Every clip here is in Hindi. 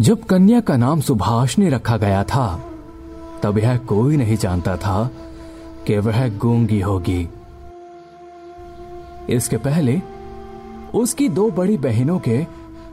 जब कन्या का नाम सुभाषनी रखा गया था, तब यह कोई नहीं जानता था कि वह गूँगी होगी। इसके पहले, उसकी दो बड़ी बहनों के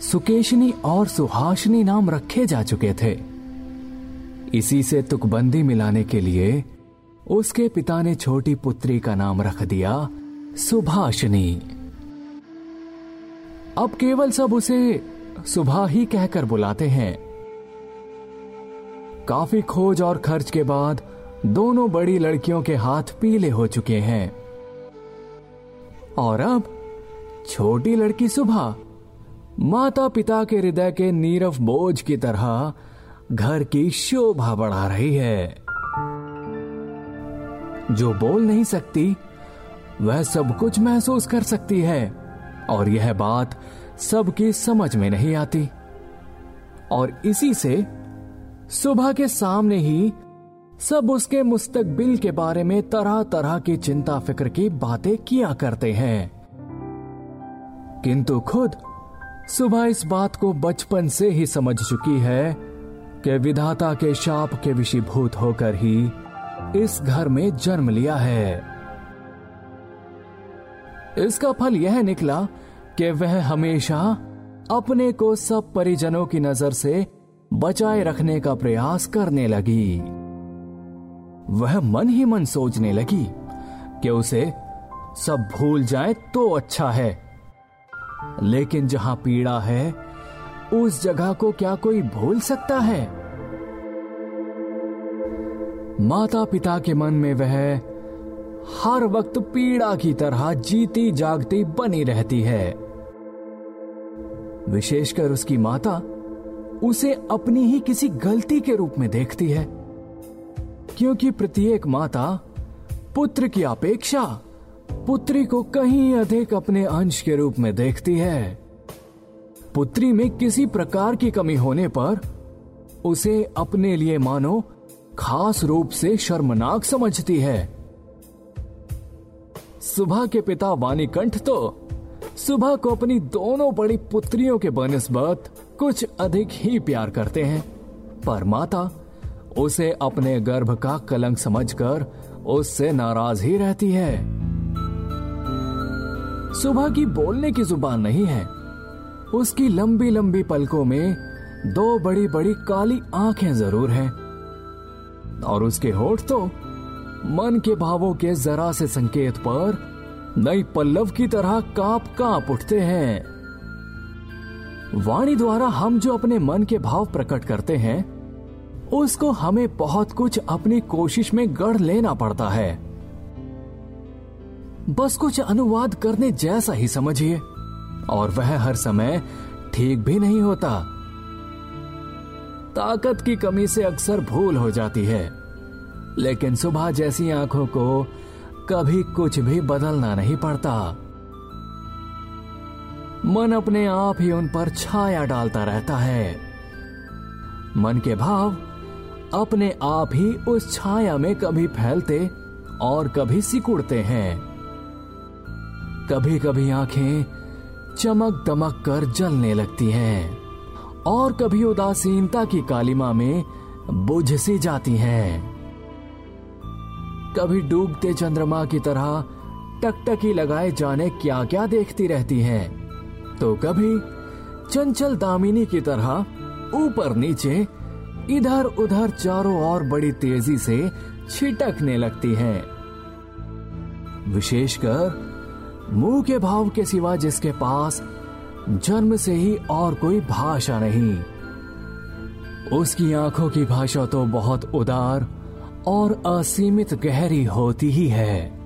सुकेशनी और सुहासनी नाम रखे जा चुके थे। इसी से तुकबंदी मिलाने के लिए, उसके पिता ने छोटी पुत्री का नाम रख दिया, सुभाषनी। अब केवल सब उसे सुबह ही कहकर बुलाते हैं। काफ़ी खोज और खर्च के बाद दोनों बड़ी लड़कियों के हाथ पीले हो चुके हैं। और अब छोटी लड़की सुबह माता पिता के हृदय के नीरव बोझ की तरह घर की शोभा बढ़ा रही है। जो बोल नहीं सकती, वह सब कुछ महसूस कर सकती है। और यह बात सबकी समझ में नहीं आती। और इसी से सुबह के सामने ही सब उसके मुस्तकबिल के बारे में तरह तरह की चिंता फ़िक्र की बातें किया करते हैं। किंतु खुद सुबह इस बात को बचपन से ही समझ चुकी है कि विधाता के शाप के विषीभूत होकर ही इस घर में जन्म लिया है। इसका फल यह निकला कि वह हमेशा अपने को सब परिजनों की नज़र से बचाए रखने का प्रयास करने लगी। वह मन ही मन सोचने लगी कि उसे सब भूल जाए तो अच्छा है। लेकिन जहाँ पीड़ा है, उस जगह को क्या कोई भूल सकता है? माता पिता के मन में वह हर वक्त पीड़ा की तरह जीती जागती बनी रहती है। विशेषकर उसकी माता, उसे अपनी ही किसी गलती के रूप में देखती है। क्योंकि प्रत्येक माता पुत्र की अपेक्षा पुत्री को कहीं अधिक अपने अंश के रूप में देखती है। पुत्री में किसी प्रकार की कमी होने पर उसे अपने लिए मानो खास रूप से शर्मनाक समझती है। सुबह के पिता वाणिकंठ तो सुबह को अपनी दोनों बड़ी पुत्रियों के बनस्बत कुछ अधिक ही प्यार करते हैं। पर माता, उसे अपने गर्भ का कलंक समझकर उससे नाराज़ ही रहती है। सुबह की बोलने की ज़ुबान नहीं है। उसकी लंबी लंबी पलकों में दो बड़ी बड़ी काली आँखें ज़रूर हैं। और उसके होठ तो मन के भावों के जरा से संकेत पर नई पल्लव की तरह काँप काँप उठते हैं। वाणी द्वारा हम जो अपने मन के भाव प्रकट करते हैं, उसको हमें बहुत कुछ अपनी कोशिश में गढ़ लेना पड़ता है। बस कुछ अनुवाद करने जैसा ही समझिए, और वह हर समय ठीक भी नहीं होता। ताकत की कमी से अक्सर भूल हो जाती है, लेकिन सुबह जैसी आँखों को कभी कुछ भी बदलना नहीं पड़ता। मन अपने आप ही उन पर छाया डालता रहता है। मन के भाव अपने आप ही उस छाया में कभी फैलते और कभी सिकुड़ते हैं। कभी कभी आँखें चमक दमक कर जलने लगती हैं और कभी उदासीनता की कालिमा में बुझ सी जाती हैं। कभी डूबते चंद्रमा की तरह टकटकी लगाए जाने क्या क्या देखती रहती हैं। तो कभी चंचल दामिनी की तरह ऊपर नीचे इधर उधर चारों ओर बड़ी तेज़ी से छिटकने लगती हैं। विशेषकर मुँह के भाव के सिवा जिसके पास जन्म से ही और कोई भाषा नहीं। उसकी आँखों की भाषा तो बहुत उदार और असीमित गहरी होती ही है।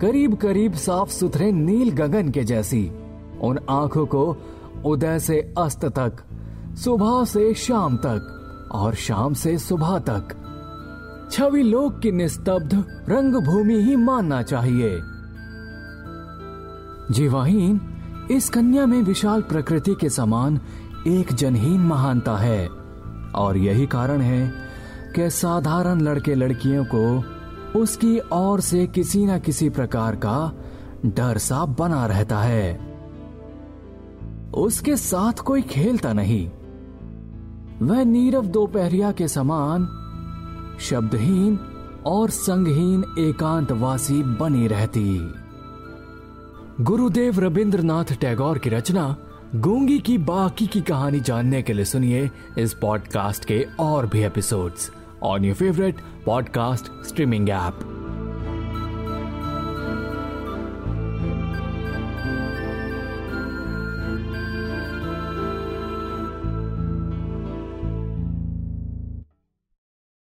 करीब करीब साफ़ सुथरे नील गगन के जैसी, उन आँखों को उदय से अस्त तक, सुबह से शाम तक और शाम से सुबह तक। छवि लोक की निस्तब्ध रंगभूमि ही मानना चाहिए। जीवाहीन, इस कन्या में विशाल प्रकृति के समान एक जनहीन महानता है और यही कारण है कि साधारण लड़के लड़कियों को उसकी ओर से किसी न किसी प्रकार का डर सा बना रहता है। उसके साथ कोई खेलता नहीं। वह नीरव दोपहरिया के समान शब्दहीन और संगहीन एकांतवासी बनी रहती। गुरुदेव रविंद्रनाथ टैगोर की रचना गूँगी की बाकी की कहानी जानने के लिए सुनिए इस पॉडकास्ट के और भी episodes. on your favorite podcast streaming app.